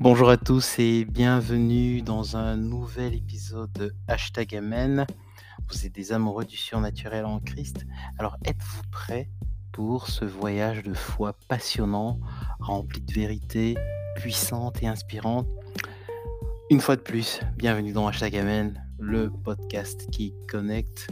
Bonjour à tous et bienvenue dans un nouvel épisode de Hashtag Amen. Vous êtes des amoureux du surnaturel en Christ. Alors êtes-vous prêts pour ce voyage de foi passionnant, rempli de vérités puissantes et inspirantes Une fois de plus, bienvenue dans Hashtag Amen, le podcast qui connecte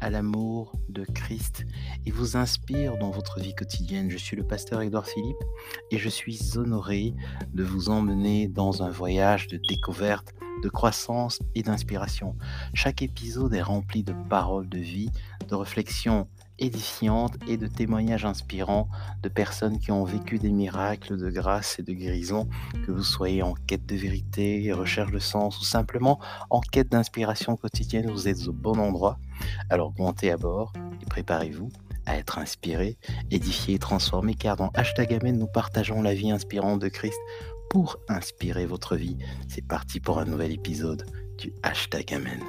à l'amour de Christ et vous inspire dans votre vie quotidienne. Je suis le pasteur Edouard Philippe et je suis honoré de vous emmener dans un voyage de découverte, de croissance et d'inspiration. Chaque épisode est rempli de paroles de vie, de réflexions édifiantes et de témoignages inspirants de personnes qui ont vécu des miracles de grâce et de guérison, que vous soyez en quête de vérité, recherche de sens ou simplement en quête d'inspiration quotidienne, vous êtes au bon endroit. Alors montez à bord et préparez-vous à être inspiré, édifié et transformé, car dans Hashtag Amen, nous partageons la vie inspirante de Christ pour inspirer votre vie. C'est parti pour un nouvel épisode du Hashtag Amen.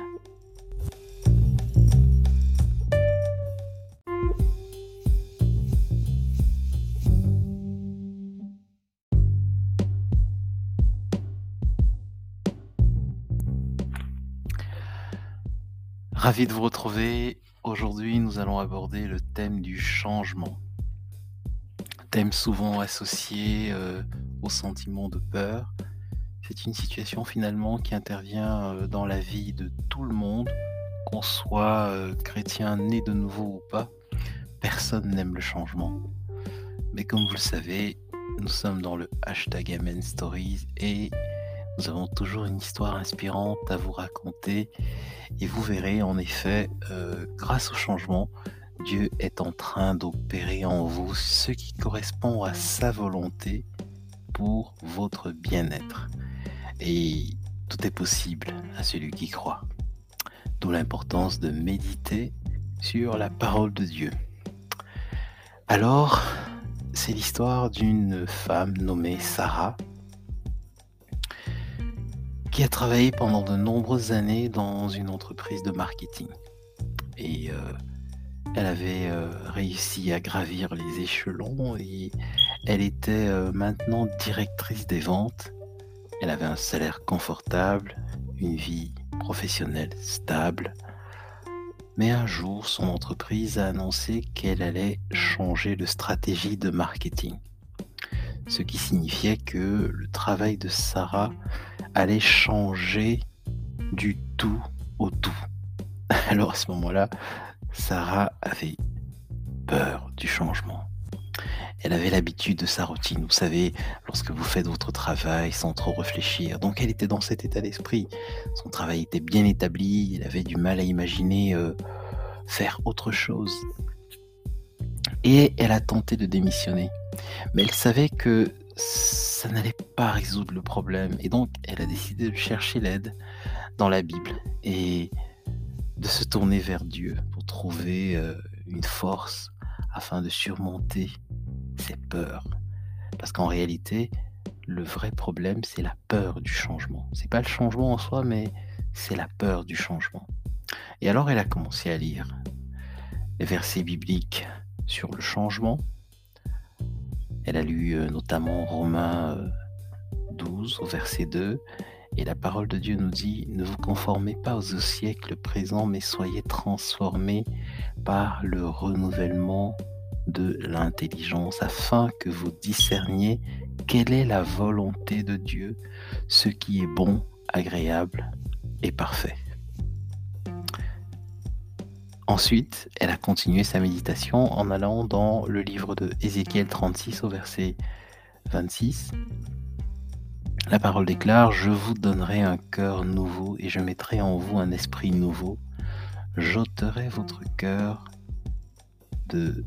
Ravi de vous retrouver. Aujourd'hui, nous allons aborder le thème du changement. Thème souvent associé euh, au sentiment de peur. C'est une situation finalement qui intervient euh, dans la vie de tout le monde, qu'on soit euh, chrétien né de nouveau ou pas. Personne n'aime le changement. Mais comme vous le savez, nous sommes dans le hashtag Amen Stories et nous avons toujours une histoire inspirante à vous raconter et vous verrez en effet, euh, grâce au changement, Dieu est en train d'opérer en vous ce qui correspond à sa volonté pour votre bien-être. Et tout est possible à celui qui croit. D'où l'importance de méditer sur la parole de Dieu. Alors, c'est l'histoire d'une femme nommée Sarah qui a travaillé pendant de nombreuses années dans une entreprise de marketing. Et euh, elle avait euh, réussi à gravir les échelons et elle était euh, maintenant directrice des ventes. Elle avait un salaire confortable, une vie professionnelle stable. Mais un jour, son entreprise a annoncé qu'elle allait changer de stratégie de marketing. Ce qui signifiait que le travail de Sarah allait changer du tout au tout. Alors à ce moment-là, Sarah avait peur du changement. Elle avait l'habitude de sa routine, vous savez, lorsque vous faites votre travail sans trop réfléchir. Donc elle était dans cet état d'esprit? Son travail était bien établi, elle avait du mal à imaginer euh, faire autre chose. Et elle a tenté de démissionner. Mais elle savait que ça n'allait pas résoudre le problème. Et donc, elle a décidé de chercher l'aide dans la Bible et de se tourner vers Dieu pour trouver euh, une force afin de surmonter ses peurs. Parce qu'en réalité, le vrai problème, c'est la peur du changement. C'est pas le changement en soi, mais c'est la peur du changement. Et alors, elle a commencé à lire les versets bibliques sur le changement, elle a lu euh, notamment Romains 12 euh, au verset 2. Et la parole de Dieu nous dit, ne vous conformez pas aux siècles présents, mais soyez transformés par le renouvellement de l'intelligence, afin que vous discerniez quelle est la volonté de Dieu, ce qui est bon, agréable et parfait. Ensuite, elle a continué sa méditation en allant dans le livre de Ézéchiel 36 au verset 26. La parole déclare, Je vous donnerai un cœur nouveau et je mettrai en vous un esprit nouveau. J'ôterai votre cœur de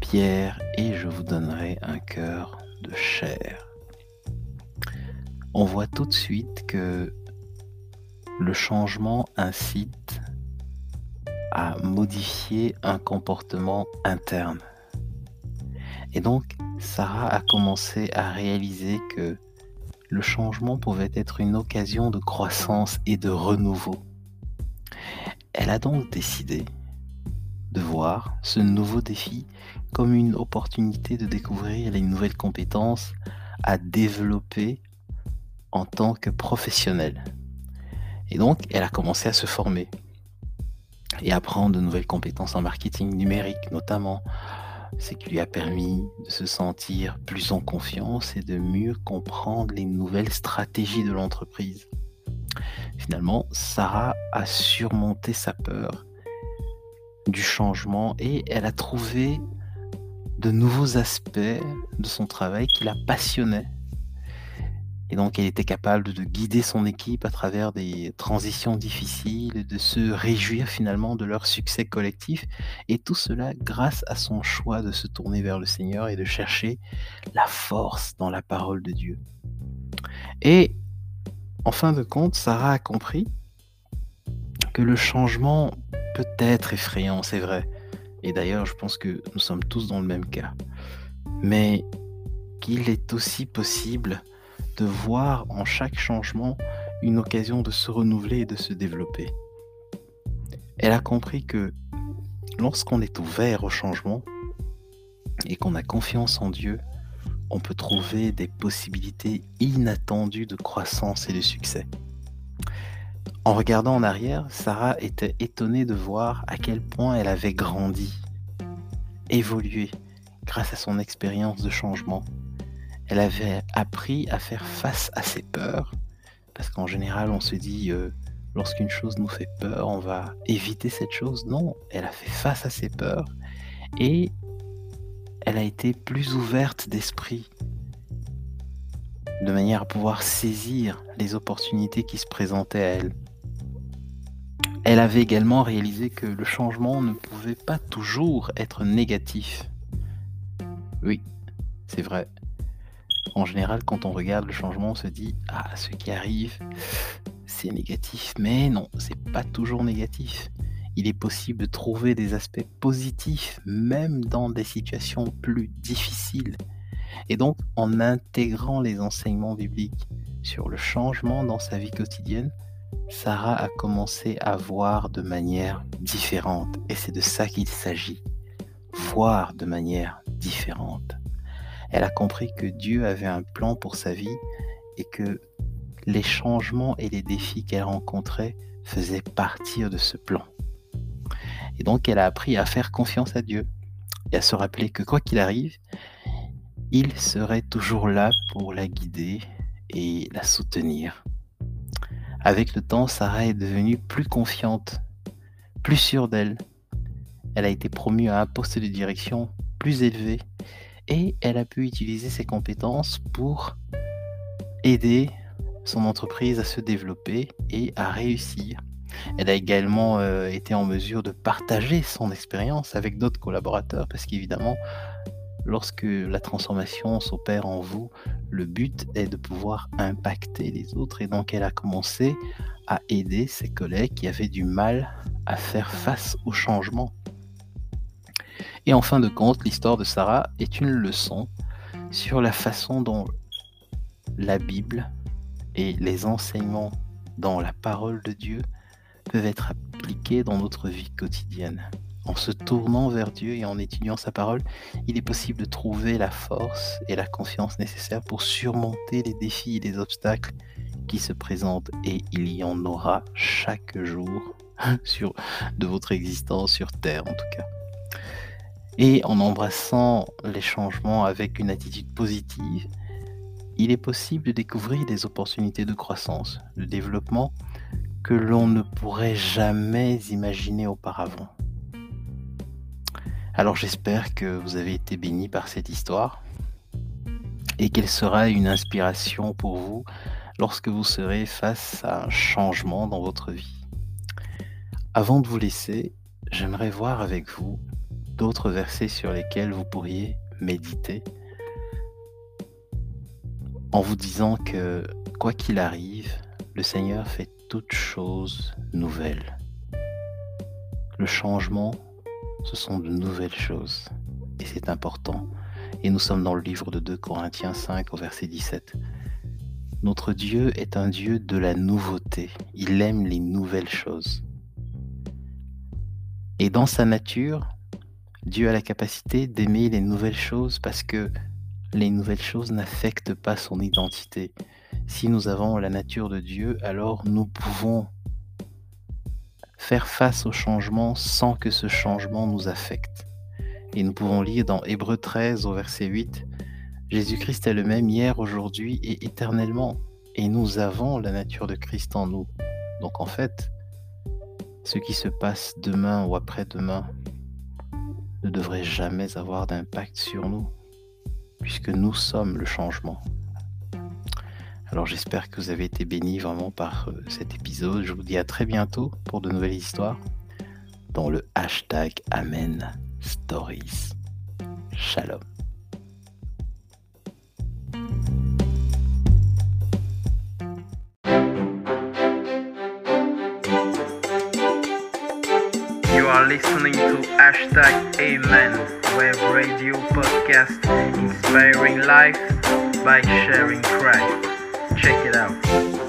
pierre et je vous donnerai un cœur de chair. On voit tout de suite que le changement incite à modifier un comportement interne. Et donc, Sarah a commencé à réaliser que le changement pouvait être une occasion de croissance et de renouveau. Elle a donc décidé de voir ce nouveau défi comme une opportunité de découvrir les nouvelles compétences à développer en tant que professionnelle. Et donc, elle a commencé à se former et apprendre de nouvelles compétences en marketing numérique notamment, ce qui lui a permis de se sentir plus en confiance et de mieux comprendre les nouvelles stratégies de l'entreprise. Finalement, Sarah a surmonté sa peur du changement et elle a trouvé de nouveaux aspects de son travail qui la passionnaient. Et donc, elle était capable de guider son équipe à travers des transitions difficiles, de se réjouir finalement de leur succès collectif. Et tout cela grâce à son choix de se tourner vers le Seigneur et de chercher la force dans la parole de Dieu. Et en fin de compte, Sarah a compris que le changement peut être effrayant, c'est vrai. Et d'ailleurs, je pense que nous sommes tous dans le même cas. Mais qu'il est aussi possible de voir en chaque changement une occasion de se renouveler et de se développer. Elle a compris que lorsqu'on est ouvert au changement et qu'on a confiance en Dieu, on peut trouver des possibilités inattendues de croissance et de succès. En regardant en arrière, Sarah était étonnée de voir à quel point elle avait grandi, évolué grâce à son expérience de changement elle avait appris à faire face à ses peurs, parce qu'en général on se dit, euh, lorsqu'une chose nous fait peur, on va éviter cette chose. Non, elle a fait face à ses peurs et elle a été plus ouverte d'esprit, de manière à pouvoir saisir les opportunités qui se présentaient à elle. Elle avait également réalisé que le changement ne pouvait pas toujours être négatif. Oui, c'est vrai. En général, quand on regarde le changement, on se dit Ah, ce qui arrive, c'est négatif. Mais non, c'est pas toujours négatif. Il est possible de trouver des aspects positifs, même dans des situations plus difficiles. Et donc, en intégrant les enseignements bibliques sur le changement dans sa vie quotidienne, Sarah a commencé à voir de manière différente. Et c'est de ça qu'il s'agit. Voir de manière différente. Elle a compris que Dieu avait un plan pour sa vie et que les changements et les défis qu'elle rencontrait faisaient partir de ce plan. Et donc elle a appris à faire confiance à Dieu et à se rappeler que quoi qu'il arrive, il serait toujours là pour la guider et la soutenir. Avec le temps, Sarah est devenue plus confiante, plus sûre d'elle. Elle a été promue à un poste de direction plus élevé et elle a pu utiliser ses compétences pour aider son entreprise à se développer et à réussir. Elle a également euh, été en mesure de partager son expérience avec d'autres collaborateurs parce qu'évidemment, lorsque la transformation s'opère en vous, le but est de pouvoir impacter les autres et donc elle a commencé à aider ses collègues qui avaient du mal à faire face au changement et en fin de compte, l'histoire de Sarah est une leçon sur la façon dont la Bible et les enseignements dans la parole de Dieu peuvent être appliqués dans notre vie quotidienne. En se tournant vers Dieu et en étudiant sa parole, il est possible de trouver la force et la confiance nécessaires pour surmonter les défis et les obstacles qui se présentent et il y en aura chaque jour de votre existence sur Terre en tout cas. Et en embrassant les changements avec une attitude positive, il est possible de découvrir des opportunités de croissance, de développement que l'on ne pourrait jamais imaginer auparavant. Alors j'espère que vous avez été bénis par cette histoire et qu'elle sera une inspiration pour vous lorsque vous serez face à un changement dans votre vie. Avant de vous laisser, j'aimerais voir avec vous d'autres versets sur lesquels vous pourriez méditer en vous disant que quoi qu'il arrive, le Seigneur fait toutes choses nouvelles. Le changement, ce sont de nouvelles choses et c'est important. Et nous sommes dans le livre de 2 Corinthiens 5 au verset 17. Notre Dieu est un Dieu de la nouveauté. Il aime les nouvelles choses. Et dans sa nature, Dieu a la capacité d'aimer les nouvelles choses parce que les nouvelles choses n'affectent pas son identité. si nous avons la nature de Dieu, alors nous pouvons faire face au changement sans que ce changement nous affecte. Et nous pouvons lire dans Hébreu 13 au verset 8, Jésus-Christ est le même hier, aujourd'hui et éternellement. Et nous avons la nature de Christ en nous. Donc en fait, ce qui se passe demain ou après-demain ne devrait jamais avoir d'impact sur nous, puisque nous sommes le changement. Alors j'espère que vous avez été bénis vraiment par euh, cet épisode. Je vous dis à très bientôt pour de nouvelles histoires dans le hashtag Amen Stories. Shalom. You are listening to hashtag Amen Web Radio Podcast inspiring life by sharing Christ. Check it out.